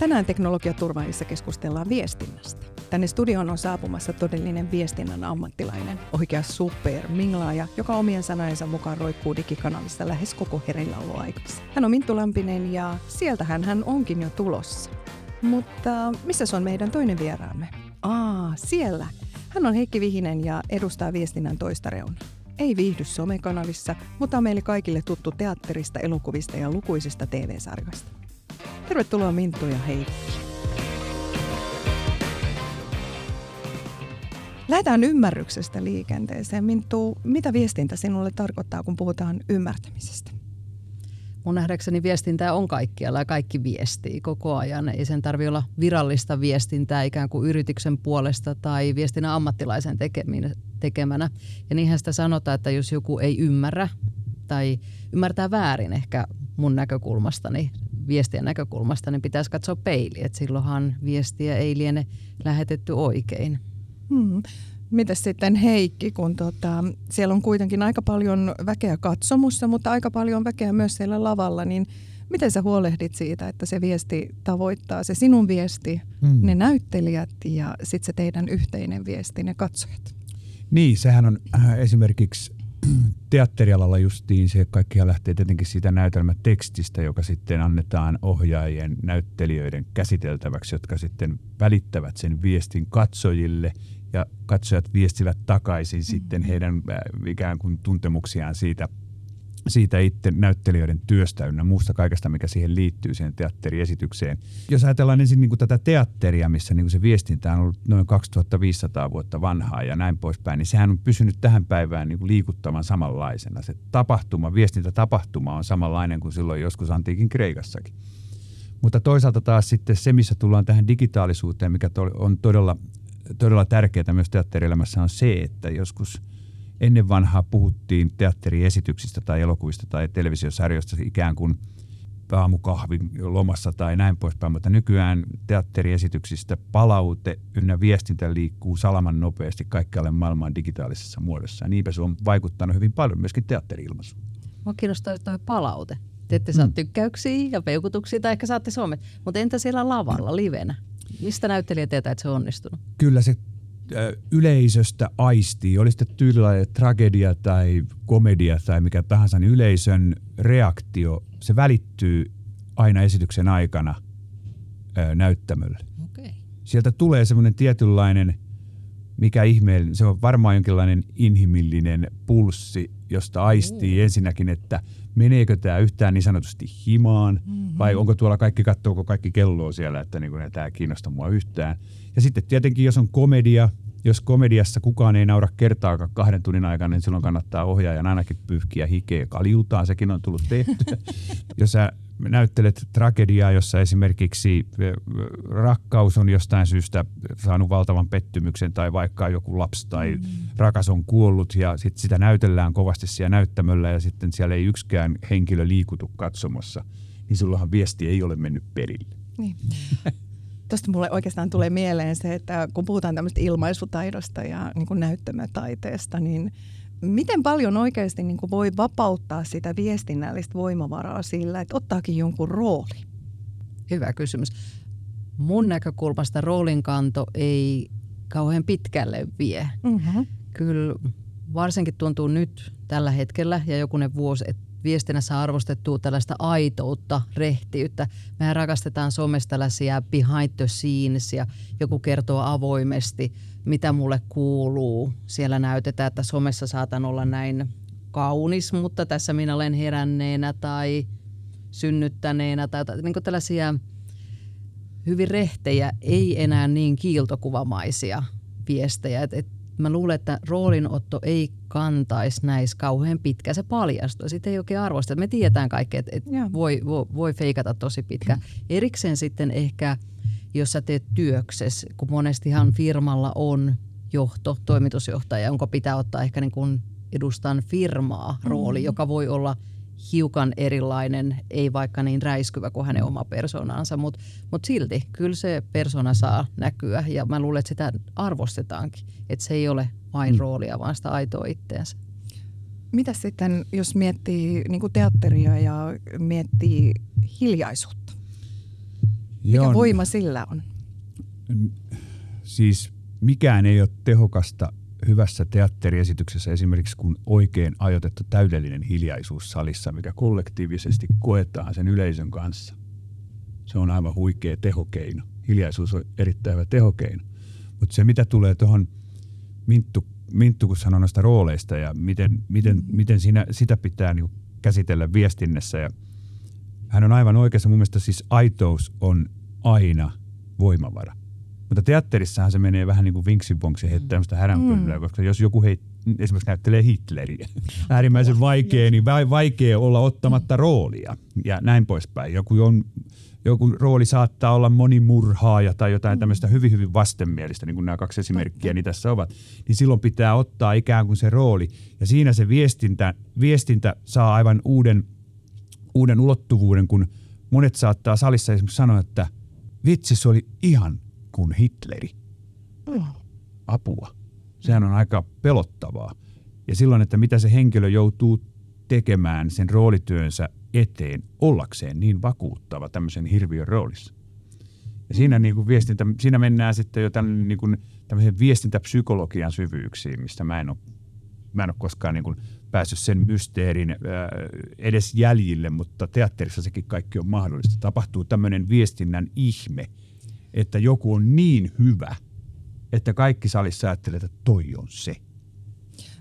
Tänään teknologiaturvallissa keskustellaan viestinnästä. Tänne studioon on saapumassa todellinen viestinnän ammattilainen, oikea super minglaaja, joka omien sanojensa mukaan roikkuu digikanavissa lähes koko herilläoloaikassa. Hän on Minttu Lampinen ja sieltähän hän onkin jo tulossa. Mutta missä on meidän toinen vieraamme? Aa, siellä. Hän on Heikki Vihinen ja edustaa viestinnän toista reunaa. Ei viihdy somekanavissa, mutta on meille kaikille tuttu teatterista, elokuvista ja lukuisista TV-sarjoista. Tervetuloa Minttu ja Heikki. Lähdetään ymmärryksestä liikenteeseen. Minttu, mitä viestintä sinulle tarkoittaa, kun puhutaan ymmärtämisestä? Mun nähdäkseni viestintää on kaikkialla ja kaikki viestii koko ajan. Ei sen tarvi olla virallista viestintää ikään kuin yrityksen puolesta tai viestinnän ammattilaisen tekemänä. Ja niinhän sitä sanotaan, että jos joku ei ymmärrä tai ymmärtää väärin ehkä mun näkökulmastani, viestien näkökulmasta, niin pitäisi katsoa peiliin, että silloinhan viestiä ei liene lähetetty oikein. Hmm. Mitäs sitten Heikki, kun tota, siellä on kuitenkin aika paljon väkeä katsomussa, mutta aika paljon väkeä myös siellä lavalla, niin miten sä huolehdit siitä, että se viesti tavoittaa, se sinun viesti, hmm. ne näyttelijät ja sitten se teidän yhteinen viesti, ne katsojat? Niin, sehän on äh, esimerkiksi teatterialalla justiin se kaikkihan lähtee tietenkin siitä näytelmätekstistä, joka sitten annetaan ohjaajien, näyttelijöiden käsiteltäväksi, jotka sitten välittävät sen viestin katsojille. Ja katsojat viestivät takaisin sitten heidän äh, ikään kuin tuntemuksiaan siitä – siitä itse näyttelijöiden työstä ynnä muusta kaikesta, mikä siihen liittyy siihen teatteriesitykseen. Jos ajatellaan ensin niin kuin tätä teatteria, missä niin kuin se viestintä on ollut noin 2500 vuotta vanhaa ja näin poispäin, niin sehän on pysynyt tähän päivään niin kuin liikuttavan samanlaisena. Se tapahtuma, viestintätapahtuma on samanlainen kuin silloin joskus antiikin Kreikassakin. Mutta toisaalta taas sitten se, missä tullaan tähän digitaalisuuteen, mikä on todella, todella tärkeää myös teatterielämässä, on se, että joskus – ennen vanhaa puhuttiin teatteriesityksistä tai elokuvista tai televisiosarjoista ikään kuin aamukahvin lomassa tai näin poispäin, mutta nykyään teatteriesityksistä palaute ynnä viestintä liikkuu salaman nopeasti kaikkialle maailmaan digitaalisessa muodossa. Ja niinpä se on vaikuttanut hyvin paljon myöskin teatteriilmaisuun. Mua kiinnostaa tuo palaute. Te ette saa hmm. tykkäyksiä ja peukutuksia tai ehkä saatte somet, mutta entä siellä lavalla livenä? Mistä näyttelijä tietää, että se on onnistunut? Kyllä se yleisöstä aistii, oli sitten tyylillä tragedia tai komedia tai mikä tahansa, niin yleisön reaktio, se välittyy aina esityksen aikana näyttämölle. Okay. Sieltä tulee semmoinen tietynlainen, mikä ihmeellinen, se on varmaan jonkinlainen inhimillinen pulssi, josta aistii mm. ensinnäkin, että meneekö tämä yhtään niin sanotusti himaan, mm-hmm. vai onko tuolla kaikki, katsoako kaikki kelloa siellä, että niin tämä ei kiinnosta mua yhtään. Ja sitten tietenkin, jos on komedia, jos komediassa kukaan ei naura kertaakaan kahden tunnin aikana, niin silloin kannattaa ohjaajan ainakin pyyhkiä hikeä kaljutaan, sekin on tullut tehtyä. jos sä näyttelet tragediaa, jossa esimerkiksi rakkaus on jostain syystä saanut valtavan pettymyksen tai vaikka joku lapsi tai mm. rakas on kuollut ja sit sitä näytellään kovasti siellä näyttämöllä ja sitten siellä ei yksikään henkilö liikutu katsomassa, niin sullahan viesti ei ole mennyt perille. Niin. Tuosta mulle oikeastaan tulee mieleen se, että kun puhutaan tämmöistä ilmaisutaidosta ja niin kuin näyttämötaiteesta, niin miten paljon oikeasti niin kuin voi vapauttaa sitä viestinnällistä voimavaraa sillä, että ottaakin jonkun rooli? Hyvä kysymys. Mun näkökulmasta roolinkanto ei kauhean pitkälle vie. Mm-hmm. Kyllä varsinkin tuntuu nyt tällä hetkellä ja jokunen vuosi, että viestinnässä arvostettua tällaista aitoutta, rehtiyttä. Mehän rakastetaan somesta tällaisia behind the scenes ja joku kertoo avoimesti, mitä mulle kuuluu. Siellä näytetään, että somessa saatan olla näin kaunis, mutta tässä minä olen heränneenä tai synnyttäneenä tai niin kuin tällaisia hyvin rehtejä, ei enää niin kiiltokuvamaisia viestejä. Et, et mä luulen, että roolinotto ei kantaisi näissä kauhean pitkä. Se paljastuu. Sitten ei oikein arvosta. Me tiedetään kaikki, että, että voi, voi, voi feikata tosi pitkä. Erikseen sitten ehkä, jos sä teet työkses, kun monestihan firmalla on johto, toimitusjohtaja, jonka pitää ottaa ehkä niin kuin edustan firmaa rooli, mm-hmm. joka voi olla – hiukan erilainen, ei vaikka niin räiskyvä kuin hänen oma persoonansa, mutta mut silti kyllä se persona saa näkyä ja mä luulen, että sitä arvostetaankin, että se ei ole vain mm. roolia, vaan sitä aitoa itteensä. Mitä sitten, jos miettii niin kuin teatteria ja miettii hiljaisuutta? Mikä Joo, voima sillä on? Siis mikään ei ole tehokasta hyvässä teatteriesityksessä esimerkiksi kun oikein ajoitettu täydellinen hiljaisuus salissa, mikä kollektiivisesti koetaan sen yleisön kanssa. Se on aivan huikea tehokeino. Hiljaisuus on erittäin hyvä tehokeino. Mutta se mitä tulee tuohon Minttu, Minttu kun sanoi noista rooleista ja miten, miten, miten siinä, sitä pitää niin käsitellä viestinnässä. Ja hän on aivan oikeassa. Mun mielestä siis aitous on aina voimavara. Mutta teatterissahan se menee vähän niin kuin vinksivonksi heittää tämmöistä häränpölyä, mm. koska jos joku heit, esimerkiksi näyttelee Hitleriä, äärimmäisen vaikea, niin vaikea olla ottamatta roolia ja näin poispäin. Joku, on, joku rooli saattaa olla monimurhaaja tai jotain mm. tämmöistä hyvin, hyvin vastenmielistä, niin kuin nämä kaksi esimerkkiä niin tässä ovat. Niin silloin pitää ottaa ikään kuin se rooli ja siinä se viestintä, viestintä saa aivan uuden, uuden ulottuvuuden, kun monet saattaa salissa esimerkiksi sanoa, että vitsi, se oli ihan kuin Hitleri. Apua. Sehän on aika pelottavaa. Ja silloin, että mitä se henkilö joutuu tekemään sen roolityönsä eteen ollakseen niin vakuuttava tämmöisen hirviön roolissa. Ja siinä, niin kuin viestintä, siinä mennään sitten jo tämän, niin kuin, tämmöisen viestintäpsykologian syvyyksiin, mistä mä en ole, mä en ole koskaan niin kuin päässyt sen mysteerin ää, edes jäljille, mutta teatterissa sekin kaikki on mahdollista. Tapahtuu tämmöinen viestinnän ihme – että joku on niin hyvä, että kaikki salissa ajattelee, että toi on se.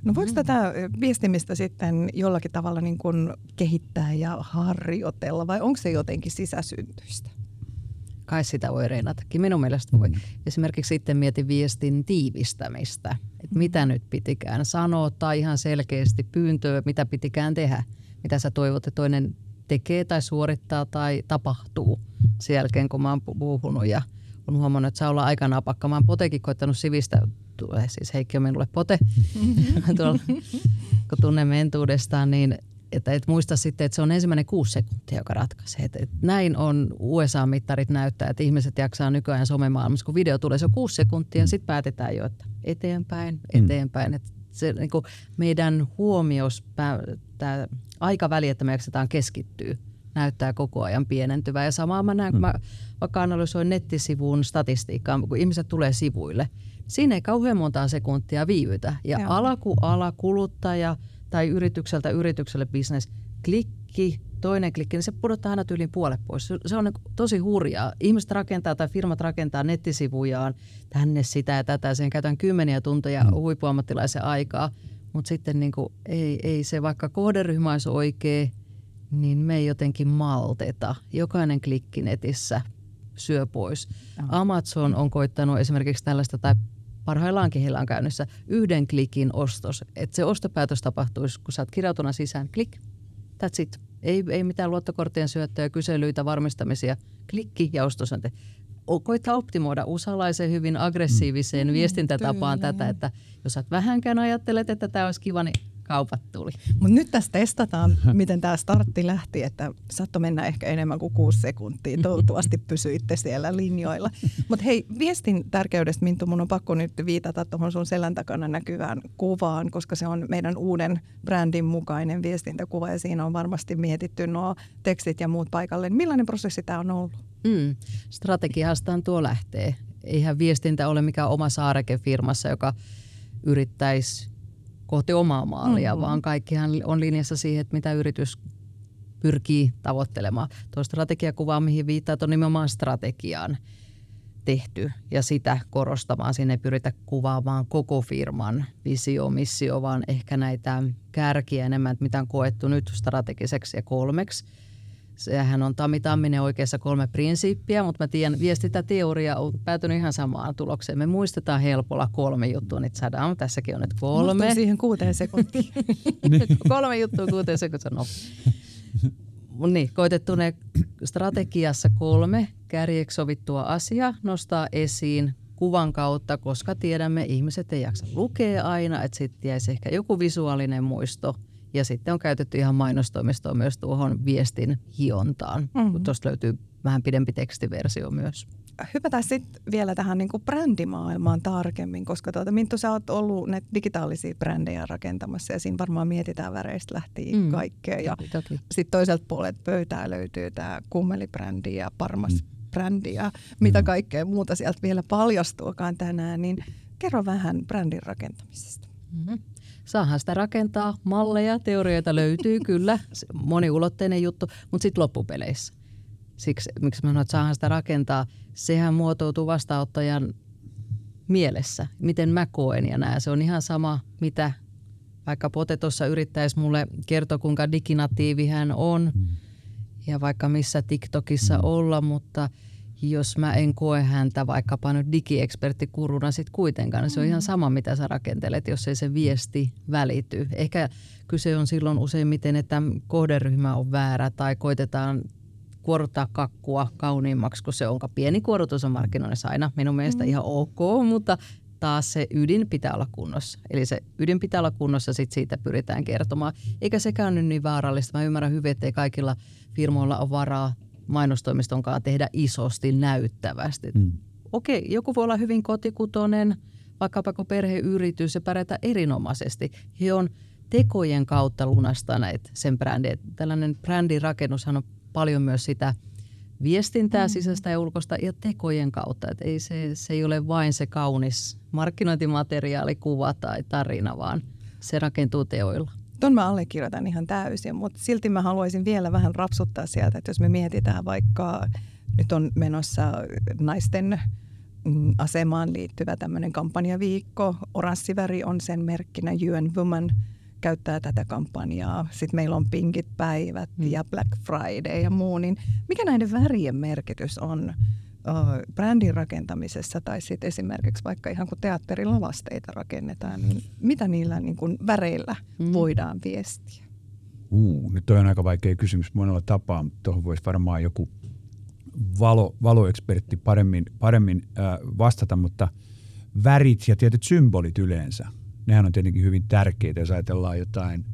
No voiko tätä viestimistä sitten jollakin tavalla niin kuin kehittää ja harjoitella vai onko se jotenkin sisäsyntyistä? Kai sitä voi reenatakin. Minun mielestä voi. Mm. Esimerkiksi sitten mietin viestin tiivistämistä. Että mitä nyt pitikään sanoa tai ihan selkeästi pyyntöä, mitä pitikään tehdä. Mitä sä toivot, että toinen tekee tai suorittaa tai tapahtuu sen jälkeen, kun mä oon puhunut. Ja – on huomannut, että saa olla aika napakka. Mä oon potekin koittanut sivistä, siis Heikki on minulle pote, tuolla, kun tunnemme entuudestaan, niin että et muista sitten, että se on ensimmäinen kuusi sekuntia, joka ratkaisee. Et, et näin on USA-mittarit näyttää, että ihmiset jaksaa nykyään somemaailmassa, kun video tulee, se on kuusi sekuntia, sitten päätetään jo, että eteenpäin, mm. eteenpäin. Et se, niin meidän huomios, tämä aikaväli, että me jaksetaan keskittyä, näyttää koko ajan pienentyvää. Ja samaa mä näen, kun mä vaikka analysoin nettisivun statistiikkaa, kun ihmiset tulee sivuille. Siinä ei kauhean montaa sekuntia viivytä. Ja Joo. ala kuin ala, kuluttaja tai yritykseltä yritykselle business, klikki, toinen klikki, niin se pudottaa aina yli puolet pois. Se on niin tosi hurjaa. Ihmiset rakentaa tai firmat rakentaa nettisivujaan tänne sitä ja tätä. Siihen käytetään kymmeniä tunteja mm. huippuammattilaisen aikaa. Mutta sitten niin kuin, ei, ei se, vaikka kohderyhmä olisi oikea, niin me ei jotenkin malteta. Jokainen klikki netissä syö pois. Amazon on koittanut esimerkiksi tällaista, tai parhaillaankin heillä on käynnissä yhden klikin ostos. Että se ostopäätös tapahtuisi, kun sä oot kirjautuna sisään, klik, that's it. Ei, ei mitään luottokorttien syöttöjä, kyselyitä, varmistamisia, klikki ja ostos on te. Koittaa optimoida usalaisen hyvin aggressiiviseen mm. viestintätapaan mm, tätä, että jos sä vähänkään ajattelet, että tämä olisi kiva, niin kaupat tuli. Mutta nyt tässä testataan, miten tämä startti lähti, että saattoi mennä ehkä enemmän kuin kuusi sekuntia. Toivottavasti pysyitte siellä linjoilla. Mutta hei, viestin tärkeydestä, Minttu, mun on pakko nyt viitata tuohon sun selän takana näkyvään kuvaan, koska se on meidän uuden brändin mukainen viestintäkuva ja siinä on varmasti mietitty nuo tekstit ja muut paikalle. Millainen prosessi tämä on ollut? Mm, strategiastaan tuo lähtee. Eihän viestintä ole mikään oma saareke firmassa, joka yrittäisi kohti omaa maalia, mm-hmm. vaan kaikkihan on linjassa siihen, että mitä yritys pyrkii tavoittelemaan. Tuo strategiakuva, mihin viittaa, on nimenomaan strategiaan tehty ja sitä korostamaan. Sinne ei pyritä kuvaamaan koko firman visio, missio, vaan ehkä näitä kärkiä enemmän, mitä on koettu nyt strategiseksi ja kolmeksi – Sehän on Tami Tamminen oikeassa kolme prinsiippiä, mutta mä tiedän, viestintäteoria on päätynyt ihan samaan tulokseen. Me muistetaan helpolla kolme juttua, niin saadaan, tässäkin on nyt kolme. Mä siihen kuuteen sekuntiin. kolme juttua kuuteen sekuntiin, no. niin, koitettu ne strategiassa kolme kärjeksi sovittua asiaa nostaa esiin kuvan kautta, koska tiedämme, ihmiset ei jaksa lukea aina, että sitten jäisi ehkä joku visuaalinen muisto – ja sitten on käytetty ihan mainostoimistoa myös tuohon viestin hiontaan, mm-hmm. kun tuosta löytyy vähän pidempi tekstiversio myös. Hypätään sitten vielä tähän niin kuin brändimaailmaan tarkemmin, koska tuota, Minttu, sä oot ollut näitä digitaalisia brändejä rakentamassa ja siinä varmaan mietitään väreistä lähtien mm. kaikkea. Ja sitten toiselta puolelta pöytää löytyy tämä kummelibrändi ja Parmas mm. brändiä, mitä kaikkea muuta sieltä vielä paljastuukaan tänään, niin kerro vähän brändin rakentamisesta. Mm-hmm. Saahan sitä rakentaa, malleja, teorioita löytyy kyllä, moniulotteinen juttu, mutta sitten loppupeleissä. Siksi, miksi mä sanon, että saahan sitä rakentaa, sehän muotoutuu vastaanottajan mielessä, miten mä koen ja näen. Se on ihan sama, mitä vaikka Potetossa yrittäisi mulle kertoa, kuinka diginatiivi hän on mm. ja vaikka missä TikTokissa olla, mutta jos mä en koe häntä vaikkapa nyt digieksperttikuruna sitten kuitenkaan, niin se on ihan mm. sama, mitä sä rakentelet, jos ei se viesti välity. Ehkä kyse on silloin useimmiten, että kohderyhmä on väärä tai koitetaan kuoruttaa kakkua kauniimmaksi, kun se on pieni kuorutus on markkinoinnissa aina minun mielestä mm. ihan ok, mutta taas se ydin pitää olla kunnossa. Eli se ydin pitää olla kunnossa, sitten siitä pyritään kertomaan. Eikä sekään nyt niin vaarallista. Mä ymmärrän hyvin, että ei kaikilla firmoilla ole varaa mainostoimistonkaan tehdä isosti näyttävästi. Mm. Okei, joku voi olla hyvin kotikutonen, vaikkapa kun perheyritys ja pärjätä erinomaisesti. He on tekojen kautta lunastaneet sen brändin. Tällainen brändirakennushan on paljon myös sitä viestintää mm. sisäistä ja ulkoista ja tekojen kautta. Et ei se, se ei ole vain se kaunis markkinointimateriaali, kuva tai tarina, vaan se rakentuu teoilla. Ton mä allekirjoitan ihan täysin, mutta silti mä haluaisin vielä vähän rapsuttaa sieltä, että jos me mietitään vaikka, nyt on menossa naisten mm, asemaan liittyvä tämmöinen kampanjaviikko. Oranssiväri on sen merkkinä UN Woman – käyttää tätä kampanjaa. Sitten meillä on pinkit päivät mm. ja Black Friday ja muu. Niin mikä näiden värien merkitys on brändin rakentamisessa tai sitten esimerkiksi vaikka ihan kun teatterilavasteita rakennetaan, niin mitä niillä niin kuin väreillä mm. voidaan viestiä? Uh, nyt on aika vaikea kysymys monella tapaa, mutta tuohon voisi varmaan joku valo, valoekspertti paremmin, paremmin äh, vastata, mutta värit ja tietyt symbolit yleensä – nehän on tietenkin hyvin tärkeitä, jos ajatellaan jotain,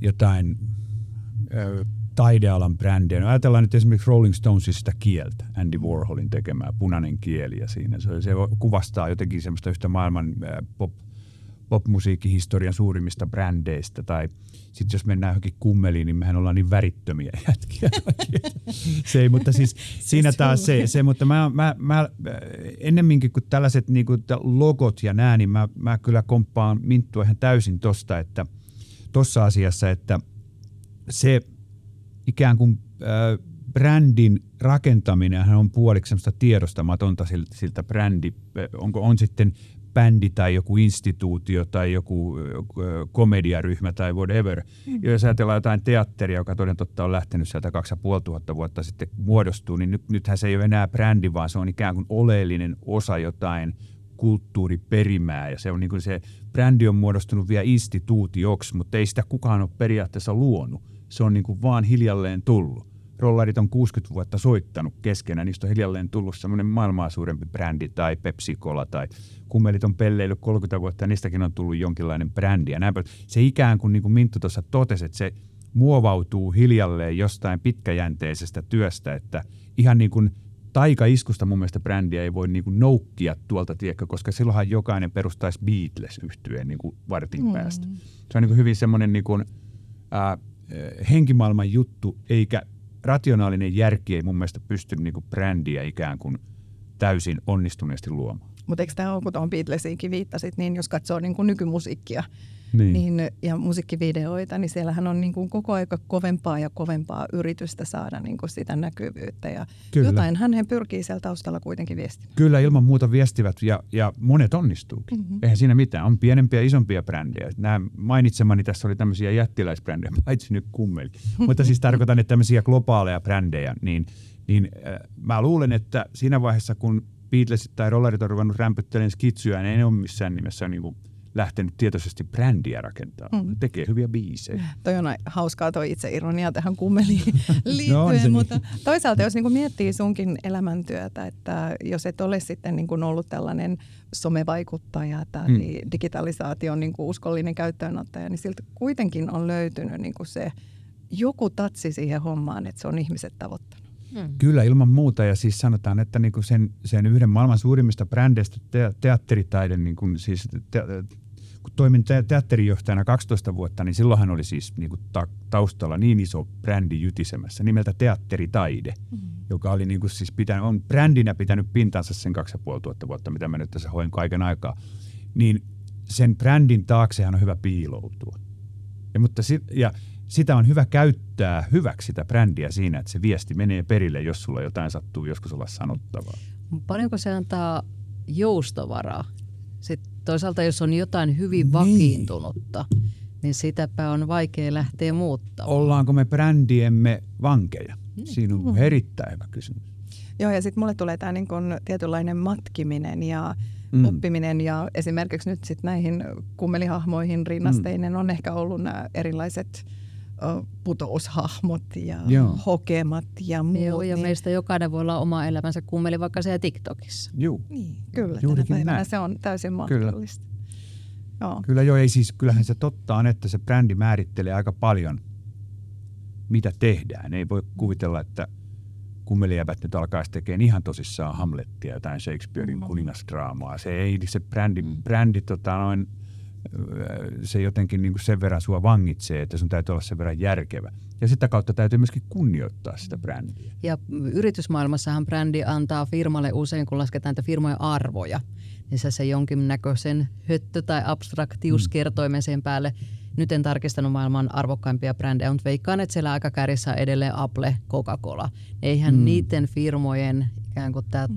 jotain ö, taidealan brändiä. No ajatellaan nyt esimerkiksi Rolling Stonesista kieltä, Andy Warholin tekemää punainen kieli ja siinä se, se kuvastaa jotenkin semmoista yhtä maailman pop, popmusiikkihistorian suurimmista brändeistä. Tai sitten jos mennään johonkin kummeliin, niin mehän ollaan niin värittömiä jätkiä. se ei, mutta siis siinä taas se, se mutta mä, mä, mä ennemminkin kuin tällaiset niin kuin logot ja nää, niin mä, mä kyllä komppaan Minttua ihan täysin tosta, että tossa asiassa, että se ikään kuin äh, brändin rakentaminen on puoliksi semmoista tiedostamatonta siltä, siltä brändi, onko on sitten bändi tai joku instituutio tai joku komediaryhmä tai whatever. Mm. Jos ajatellaan jotain teatteria, joka toden totta on lähtenyt sieltä 2500 vuotta sitten muodostuu, niin nyt, nythän se ei ole enää brändi, vaan se on ikään kuin oleellinen osa jotain kulttuuriperimää ja se on niin kuin se brändi on muodostunut vielä instituutioksi, mutta ei sitä kukaan ole periaatteessa luonut. Se on niin kuin vaan hiljalleen tullut rollarit on 60 vuotta soittanut keskenään, niistä on hiljalleen tullut semmoinen maailmaa suurempi brändi tai Pepsi-Cola tai kummelit on pelleily 30 vuotta ja niistäkin on tullut jonkinlainen brändi. Ja näinpä. Se ikään kuin, niin kuin Minttu tuossa totesi, että se muovautuu hiljalleen jostain pitkäjänteisestä työstä, että ihan niin kuin taikaiskusta mun mielestä brändiä ei voi niin kuin noukkia tuolta, tiekkä, koska silloinhan jokainen perustaisi Beatles yhtyeen niin kuin vartin mm. päästä. Se on niin kuin hyvin semmoinen niin kuin, äh, henkimaailman juttu, eikä rationaalinen järki ei mun mielestä pysty niinku brändiä ikään kuin täysin onnistuneesti luomaan. Mutta eikö tämä ole, kun tuohon Beatlesiinkin viittasit, niin jos katsoo niin kuin nykymusiikkia niin. Niin, ja musiikkivideoita, niin siellähän on niin kuin koko aika kovempaa ja kovempaa yritystä saada niin kuin sitä näkyvyyttä. Ja Kyllä. jotain hän pyrkii siellä taustalla kuitenkin viestimään. Kyllä, ilman muuta viestivät ja, ja monet onnistuukin. Mm-hmm. Eihän siinä mitään. On pienempiä ja isompia brändejä. Nämä mainitsemani tässä oli tämmöisiä jättiläisbrändejä, paitsi nyt kummeli. Mutta siis tarkoitan, että tämmöisiä globaaleja brändejä, niin, niin äh, mä luulen, että siinä vaiheessa, kun Beatlesit tai rollerit on ruvennut rämpyttelemään skitsyä, niin ei ole missään nimessä niin kuin lähtenyt tietoisesti brändiä rakentamaan. Mm. Tekee hyviä biisejä. Toi on hauskaa toi itse ironia tähän kummeliin liittyen, no, mutta niin. toisaalta jos niinku miettii sunkin elämäntyötä, että jos et ole sitten niinku ollut tällainen somevaikuttaja tai mm. digitalisaation niinku uskollinen käyttöönottaja, niin siltä kuitenkin on löytynyt niinku se joku tatsi siihen hommaan, että se on ihmiset tavoittanut. Hmm. Kyllä, ilman muuta. Ja siis sanotaan, että niin kuin sen, sen yhden maailman suurimmista brändeistä te, teatteritaiden, niin kuin siis te, kun toimin teatterijohtajana 12 vuotta, niin silloinhan oli siis niin kuin ta- taustalla niin iso brändi jytisemässä nimeltä Teatteritaide, mm-hmm. joka oli niin kuin siis pitänyt, on brändinä pitänyt pintansa sen kaksi ja puoli tuhatta vuotta, mitä mä nyt tässä hoin kaiken aikaa. Niin sen brändin taaksehan on hyvä piiloutua. Ja, mutta si- ja sitä on hyvä käyttää hyväksi sitä brändiä siinä, että se viesti menee perille, jos sulla jotain sattuu joskus olla sanottavaa. Paljonko se antaa joustovaraa? Sitten toisaalta jos on jotain hyvin niin. vakiintunutta, niin sitäpä on vaikea lähteä muuttamaan. Ollaanko me brändiemme vankeja? Niin. Siinä on erittäin hyvä kysymys. Joo, ja sitten mulle tulee tämä niin tietynlainen matkiminen ja mm. oppiminen ja esimerkiksi nyt sitten näihin kummelihahmoihin rinnasteinen mm. on ehkä ollut nämä erilaiset putoushahmot ja Joo. hokemat ja muut. Joo, ja niin. meistä jokainen voi olla oma elämänsä kummeli vaikka siellä TikTokissa. Joo. Niin, kyllä, Juurikin tänä päivänä se on täysin mahdollista. Kyllä. Joo. Kyllä joo, ei siis, kyllähän se totta on, että se brändi määrittelee aika paljon, mitä tehdään. Ei voi kuvitella, että kummelijävät nyt alkaisi tekemään ihan tosissaan Hamlettia, jotain Shakespearein mm. kuningasdraamaa. Se ei, se brändi, mm. brändi tota noin, se jotenkin niin kuin sen verran sua vangitsee, että sun täytyy olla sen verran järkevä. Ja sitä kautta täytyy myöskin kunnioittaa sitä brändiä. Ja yritysmaailmassahan brändi antaa firmalle usein, kun lasketaan niitä firmojen arvoja, niin se, se jonkinnäköisen höttö- tai abstraktiuskertoimen sen päälle. Nyt en tarkistanut maailman arvokkaimpia brändejä, mutta veikkaan, että siellä aika kärjessä on edelleen Apple, Coca-Cola. Eihän mm. niiden firmojen ikään kuin tämä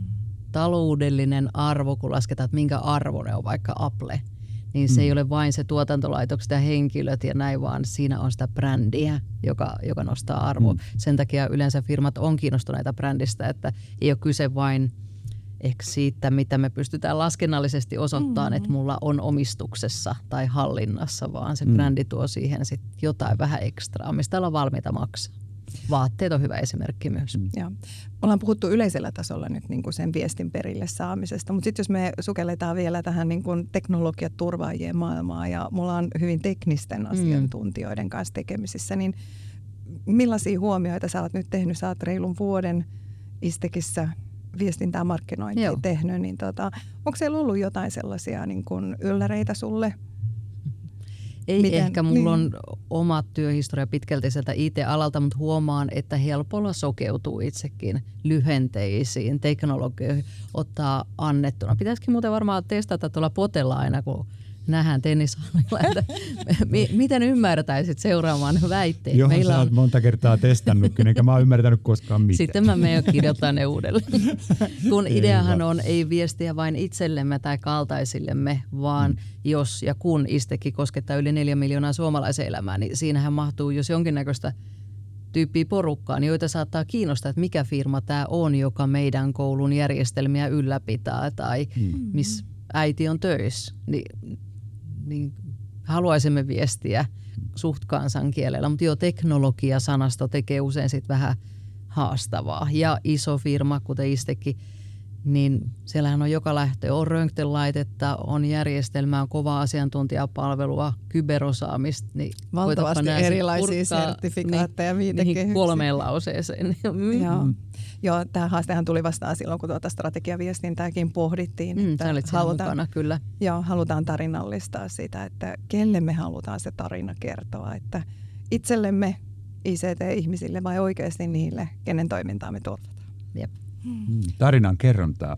taloudellinen arvo, kun lasketaan, että minkä arvo ne on vaikka Apple – niin se mm. ei ole vain se tuotantolaitokset ja henkilöt ja näin, vaan siinä on sitä brändiä, joka, joka nostaa arvoa. Mm. Sen takia yleensä firmat on kiinnostuneita brändistä, että ei ole kyse vain ehkä siitä, mitä me pystytään laskennallisesti osoittamaan, mm. että mulla on omistuksessa tai hallinnassa, vaan se mm. brändi tuo siihen sit jotain vähän ekstraa, mistä ollaan valmiita maksaa. Vaatteet on hyvä esimerkki myös. Mm. Ja. Ollaan puhuttu yleisellä tasolla nyt niin kuin sen viestin perille saamisesta, mutta sitten jos me sukelletaan vielä tähän niin kuin teknologiaturvaajien maailmaan ja mulla on hyvin teknisten mm. asiantuntijoiden kanssa tekemisissä, niin millaisia huomioita sä oot nyt tehnyt? Sä oot reilun vuoden Istekissä viestintää markkinointia Joo. tehnyt, niin tota, onko siellä ollut jotain sellaisia niin kuin ylläreitä sulle – ei Miten? ehkä, mulla niin. on oma työhistoria pitkälti sieltä IT-alalta, mutta huomaan, että helpolla sokeutuu itsekin lyhenteisiin, teknologioihin, ottaa annettuna. Pitäisikin muuten varmaan testata tuolla potella aina, kun nähdään tennishallilla, että miten ymmärtäisit seuraamaan väitteet. Johan Meillä on... monta kertaa testannut, enkä mä oon ymmärtänyt koskaan mitään. Sitten mä menen kirjoittaa ne uudelleen. Kun ideahan on ei viestiä vain itsellemme tai kaltaisillemme, vaan mm. jos ja kun istekin koskettaa yli neljä miljoonaa suomalaisen elämää, niin siinähän mahtuu jos jonkinnäköistä tyyppiä porukkaan, joita saattaa kiinnostaa, että mikä firma tämä on, joka meidän koulun järjestelmiä ylläpitää tai mm. missä äiti on töissä. Niin niin haluaisimme viestiä suht kansankielellä, mutta jo teknologia-sanasto tekee usein sit vähän haastavaa. Ja iso firma, kuten Istekin, niin siellähän on joka lähtö, on röntgenlaitetta, on järjestelmää, on kovaa asiantuntijapalvelua, kyberosaamista. Niin Valtavasti erilaisia sertifikaatteja niin, niihin kolmeen lauseeseen. Joo. Joo, tämä haastehan tuli vastaan silloin, kun tuota strategiaviestintääkin pohdittiin. Mm, että halutaan, mukana, kyllä. Joo, halutaan tarinallistaa sitä, että kelle me halutaan se tarina kertoa. Että itsellemme, ICT-ihmisille vai oikeasti niille, kenen toimintaa me turvataan. Jep. Mm. Tarinan kerrontaa.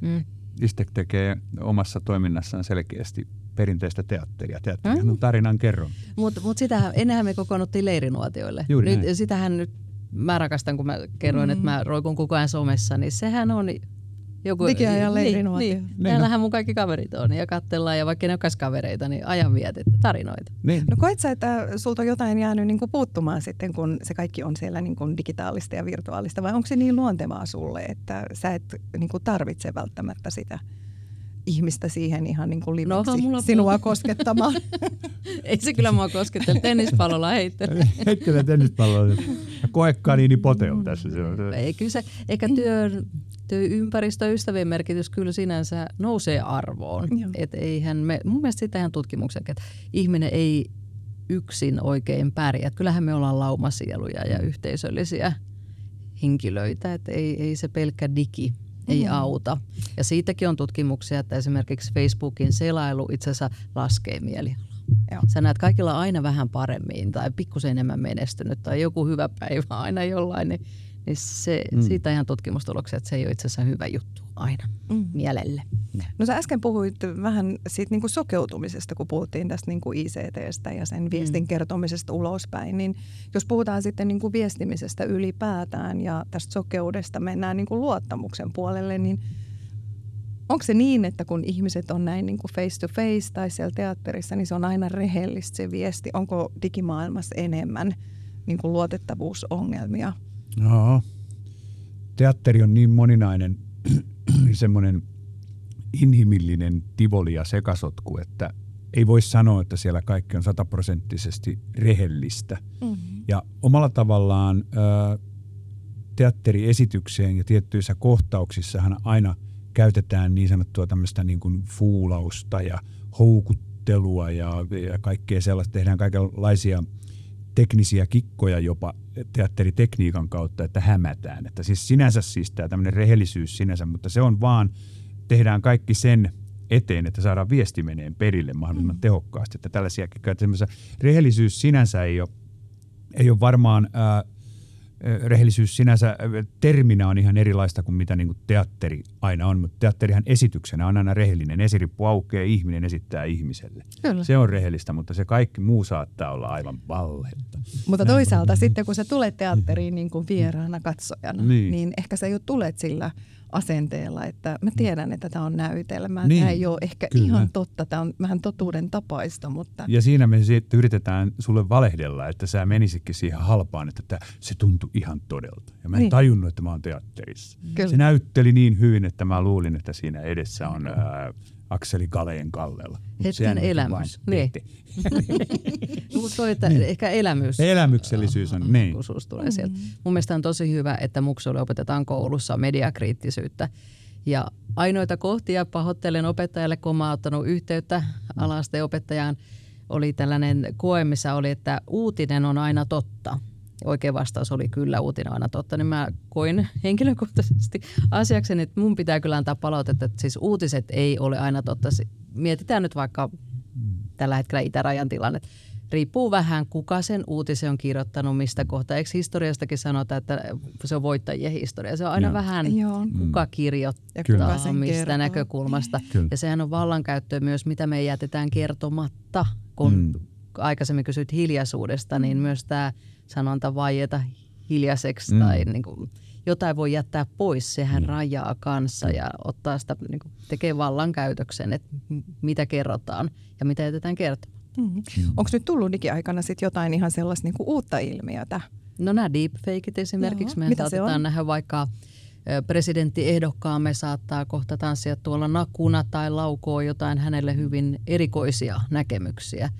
Mm. Istek tekee omassa toiminnassaan selkeästi perinteistä teatteria. Teatterihan mm. on tarinan kerron. Mutta mut sitähän, ennenhän me kokoonnuttiin leirinuotioille. Juuri nyt, sitähän nyt mä rakastan, kun mä kerroin, mm. että mä roikun koko ajan somessa, niin sehän on joku, Digiajan niin, niin. Täällähän mun kaikki kaverit on ja katsellaan ja vaikka ne on kavereita, niin ajanvietettä, tarinoita. Niin. No koet sä, että sulta on jotain jäänyt niin kuin puuttumaan sitten, kun se kaikki on siellä niin kuin digitaalista ja virtuaalista vai onko se niin luontevaa sulle, että sä et niin kuin tarvitse välttämättä sitä? ihmistä siihen ihan niin kuin liveksi no, mulla sinua koskettamaan. Ei se kyllä mua koskettele. Tennispallolla heittele. heittele tennispallolla. Koekkaan niin pote on tässä. Ei kyllä se, ehkä työn, työympäristöystävien merkitys kyllä sinänsä nousee arvoon. Et eihän me, mun mielestä sitä ihan tutkimuksen, että ihminen ei yksin oikein pärjää. Kyllähän me ollaan laumasieluja ja yhteisöllisiä henkilöitä, että ei, ei se pelkkä digi ei mm. auta. Ja siitäkin on tutkimuksia, että esimerkiksi Facebookin selailu itse asiassa laskee mielialaa. Joo. Sä näet kaikilla aina vähän paremmin tai pikkusen enemmän menestynyt tai joku hyvä päivä aina jollain, niin, niin se, mm. siitä ihan tutkimustuloksia, että se ei ole itse asiassa hyvä juttu aina mm. mielelle. No sä äsken puhuit vähän siitä niin kuin sokeutumisesta, kun puhuttiin tästä niin kuin ICTstä ja sen viestin mm. kertomisesta ulospäin. Niin jos puhutaan sitten niin kuin viestimisestä ylipäätään ja tästä sokeudesta mennään niin kuin luottamuksen puolelle, niin onko se niin, että kun ihmiset on näin niin kuin face to face tai siellä teatterissa, niin se on aina rehellistä se viesti? Onko digimaailmassa enemmän niin kuin luotettavuusongelmia? No, teatteri on niin moninainen semmoinen inhimillinen tivoli ja sekasotku, että ei voi sanoa, että siellä kaikki on sataprosenttisesti rehellistä. Mm-hmm. Ja omalla tavallaan teatteriesitykseen ja tiettyissä kohtauksissahan aina käytetään niin sanottua tämmöistä niin kuin fuulausta ja houkuttelua ja, ja kaikkea sellaista. Tehdään kaikenlaisia teknisiä kikkoja jopa teatteritekniikan kautta, että hämätään. Että siis sinänsä siis tämä tämmöinen rehellisyys sinänsä, mutta se on vaan, tehdään kaikki sen eteen, että saadaan viesti meneen perille mahdollisimman mm. tehokkaasti. Että tällaisia että rehellisyys sinänsä ei ole, ei ole varmaan ää, rehellisyys sinänsä terminä on ihan erilaista kuin mitä niin kuin teatteri aina on, mutta teatterihan esityksenä on aina rehellinen. Esirippu aukeaa, ihminen esittää ihmiselle. Kyllä. Se on rehellistä, mutta se kaikki muu saattaa olla aivan valletta. Mutta toisaalta sitten kun sä tulet teatteriin niin kuin vieraana katsojana, niin. niin ehkä sä jo tulet sillä – asenteella, että mä tiedän, että tämä on näytelmä. Niin, tämä ei ole ehkä kyllä. ihan totta, tämä on vähän totuuden tapaista. Mutta... Ja siinä me sitten yritetään sulle valehdella, että sä menisikin siihen halpaan, että tämä, se tuntui ihan todelta. Ja mä en niin. tajunnut, että mä oon teatterissa. Kyllä. Se näytteli niin hyvin, että mä luulin, että siinä edessä on ää, Akseli Galeen kallella. Hetken elämys. Niin. Mutta että niin. ehkä elämys. Elämyksellisyys on, niin. tulee mm. sieltä. Mun mielestä on tosi hyvä, että muksuille opetetaan koulussa mediakriittisyyttä. Ja ainoita kohtia pahoittelen opettajalle, kun mä ottanut yhteyttä alasteen opettajaan, oli tällainen koe, missä oli, että uutinen on aina totta – oikea vastaus oli kyllä uutinen aina totta, niin mä koin henkilökohtaisesti asiakseni, että mun pitää kyllä antaa palautetta, että siis uutiset ei ole aina totta. Mietitään nyt vaikka tällä hetkellä itärajan tilanne. Riippuu vähän, kuka sen uutisen on kirjoittanut, mistä kohtaa. Eikö historiastakin sanota, että se on voittajien historia? Se on aina Joo. vähän, Joo. kuka kirjoittaa, Kyllä. mistä kertoo. näkökulmasta. Kyllä. Ja sehän on vallankäyttöä myös, mitä me jätetään kertomatta. Kun mm. aikaisemmin kysyit hiljaisuudesta, niin myös tämä sanonta vaieta hiljaiseksi mm. tai niin kuin, jotain voi jättää pois, sehän mm. rajaa kanssa ja ottaa sitä, niin kuin, tekee vallankäytöksen, että mitä kerrotaan ja mitä jätetään kertomaan. Mm-hmm. Mm. Onko nyt tullut digiaikana sit jotain ihan sellaista niin kuin uutta ilmiötä? No nämä deepfakeit esimerkiksi, me saatetaan nähdä vaikka presidenttiehdokkaamme saattaa kohta tanssia tuolla nakuna tai laukoo jotain hänelle hyvin erikoisia näkemyksiä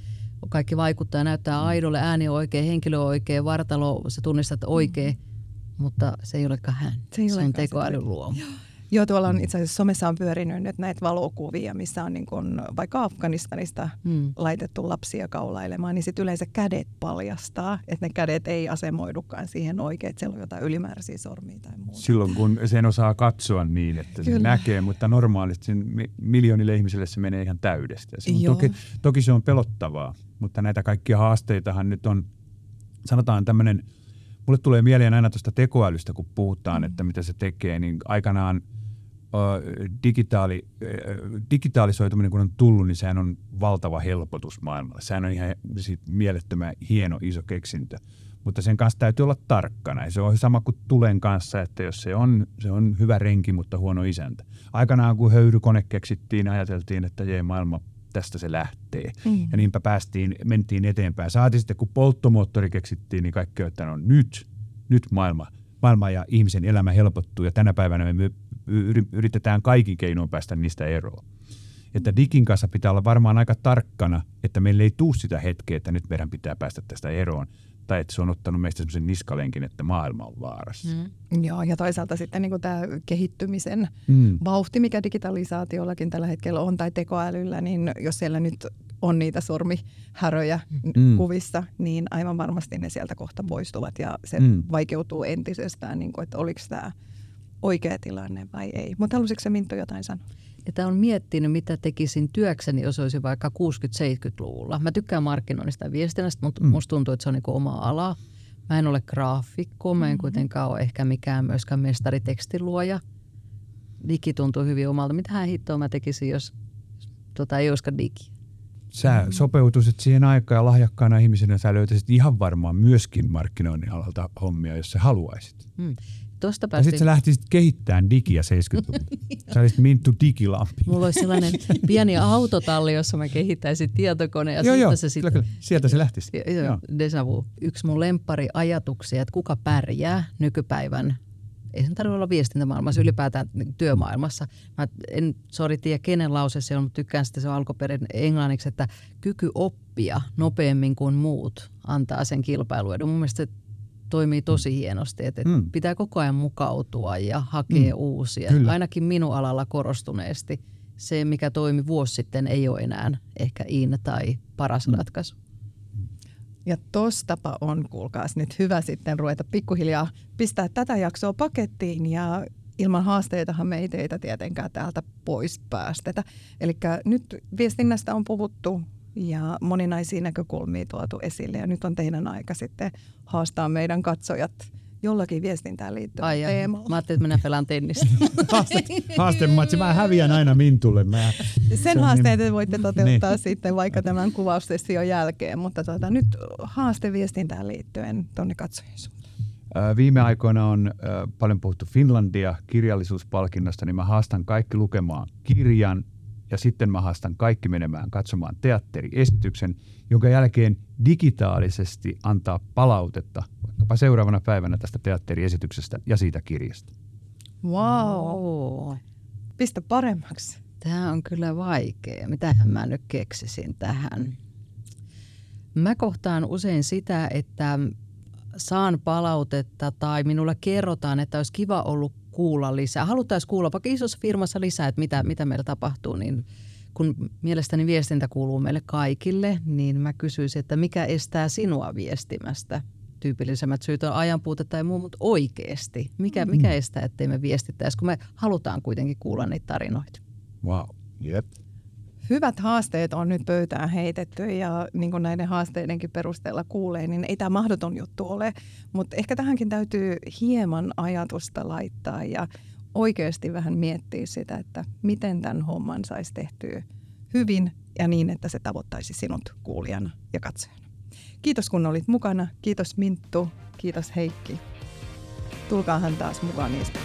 kaikki vaikuttaa, näyttää aidolle, ääni on oikein, henkilö on oikein, vartalo, sä tunnistat oikein, mm. mutta se ei olekaan hän. Se, ei se on tekoälyn luomu. Joo, tuolla on itse asiassa somessa on pyörinyt nyt näitä valokuvia, missä on niin kun vaikka Afganistanista mm. laitettu lapsia kaulailemaan, niin sitten yleensä kädet paljastaa, että ne kädet ei asemoidukaan siihen oikein, että siellä on jotain ylimääräisiä sormia tai muuta. Silloin kun sen osaa katsoa niin, että se näkee, mutta normaalisti sen miljoonille ihmisille se menee ihan täydestä. Se on toki, toki se on pelottavaa, mutta näitä kaikkia haasteitahan nyt on, sanotaan tämmöinen, mulle tulee mieleen aina tuosta tekoälystä, kun puhutaan, mm. että mitä se tekee, niin aikanaan – digitaali, digitaalisoituminen kun on tullut, niin sehän on valtava helpotus maailmalle. Sehän on ihan mielettömän hieno iso keksintö. Mutta sen kanssa täytyy olla tarkkana. se on sama kuin tulen kanssa, että jos se on, se on hyvä renki, mutta huono isäntä. Aikanaan kun höyrykone keksittiin, ajateltiin, että jee, maailma tästä se lähtee. Mm. Ja niinpä päästiin, mentiin eteenpäin. Saatiin sitten, kun polttomoottori keksittiin, niin kaikki että no nyt, nyt maailma, maailma ja ihmisen elämä helpottuu. Ja tänä päivänä me yritetään kaikin keinoin päästä niistä eroon. Että digin kanssa pitää olla varmaan aika tarkkana, että meille ei tuu sitä hetkeä, että nyt meidän pitää päästä tästä eroon. Tai että se on ottanut meistä sellaisen niskalenkin, että maailma on vaarassa. Mm. Joo, ja toisaalta sitten niin tämä kehittymisen mm. vauhti, mikä digitalisaatiollakin tällä hetkellä on, tai tekoälyllä, niin jos siellä nyt on niitä sormihäröjä mm. kuvissa, niin aivan varmasti ne sieltä kohta poistuvat ja se mm. vaikeutuu entisestään, niin kuin, että oliko tämä oikea tilanne vai ei. Mutta halusitko se Minttu jotain sanoa? Että on miettinyt, mitä tekisin työkseni, jos olisi vaikka 60-70-luvulla. Mä tykkään markkinoinnista ja viestinnästä, mutta mm. musta tuntuu, että se on niin oma ala. Mä en ole graafikko, mä en mm-hmm. kuitenkaan ole ehkä mikään myöskään mestaritekstiluoja. Digi tuntuu hyvin omalta. Mitähän hittoa mä tekisin, jos tota, ei olisikaan digi? Sä mm. sopeutuisit siihen aikaan ja lahjakkaana ihmisenä sä löytäisit ihan varmaan myöskin markkinoinnin alalta hommia, jos sä haluaisit. Mm. Tosta päästiin... Ja sitten sä lähtisit kehittämään digiä 70-luvulla. sä olisit Minttu Digilampi. Mulla olisi sellainen pieni autotalli, jossa mä kehittäisin tietokoneen. Ja joo, joo, se sit... kyllä, sieltä se lähtisi. Jo, joo. Deja vu. Yksi mun lempari ajatuksia, että kuka pärjää nykypäivän ei sen tarvitse olla viestintämaailmassa, ylipäätään työmaailmassa. Mä en, sori tiedä kenen lause se on, mutta tykkään sitä se alkuperin englanniksi, että kyky oppia nopeammin kuin muut antaa sen kilpailuedun. Mun mielestä toimii tosi hienosti, että mm. pitää koko ajan mukautua ja hakea mm. uusia. Kyllä. Ainakin minun alalla korostuneesti se, mikä toimi vuosi sitten, ei ole enää ehkä in tai paras mm. ratkaisu. Ja tostapa on, kuulkaas, nyt hyvä sitten ruveta pikkuhiljaa pistää tätä jaksoa pakettiin ja ilman haasteitahan me ei teitä tietenkään täältä pois päästetä. Eli nyt viestinnästä on puhuttu ja moninaisia näkökulmia tuotu esille ja nyt on teidän aika sitten haastaa meidän katsojat jollakin viestintään liittyvä teema. Mä ajattelin, että minä pelaan tennistä. Haaste, haastematsi. Mä häviän aina Mintulle. Mä, Sen haasteen niin. te voitte toteuttaa niin. sitten vaikka tämän kuvaustession jälkeen, mutta tuota, nyt haaste viestintään liittyen tuonne katsojien Viime aikoina on paljon puhuttu Finlandia kirjallisuuspalkinnosta, niin mä haastan kaikki lukemaan kirjan ja sitten mä haastan kaikki menemään katsomaan teatteriesityksen, jonka jälkeen digitaalisesti antaa palautetta vaikkapa seuraavana päivänä tästä teatteriesityksestä ja siitä kirjasta. Wow. Pistä paremmaksi. Tämä on kyllä vaikea. Mitähän mä nyt keksisin tähän? Mä kohtaan usein sitä, että saan palautetta tai minulle kerrotaan, että olisi kiva ollut kuulla lisää. Haluttaisiin kuulla vaikka isossa firmassa lisää, että mitä, mitä meillä tapahtuu, niin kun mielestäni viestintä kuuluu meille kaikille, niin mä kysyisin, että mikä estää sinua viestimästä? Tyypillisemmät syyt on ajanpuute tai muu, mutta oikeasti. Mikä, mikä mm. estää, ettei me viestittäisi, kun me halutaan kuitenkin kuulla niitä tarinoita? Wow, yep hyvät haasteet on nyt pöytään heitetty ja niin kuin näiden haasteidenkin perusteella kuulee, niin ei tämä mahdoton juttu ole. Mutta ehkä tähänkin täytyy hieman ajatusta laittaa ja oikeasti vähän miettiä sitä, että miten tämän homman saisi tehtyä hyvin ja niin, että se tavoittaisi sinut kuulijana ja katsojana. Kiitos kun olit mukana. Kiitos Minttu. Kiitos Heikki. Tulkaahan taas mukaan niistä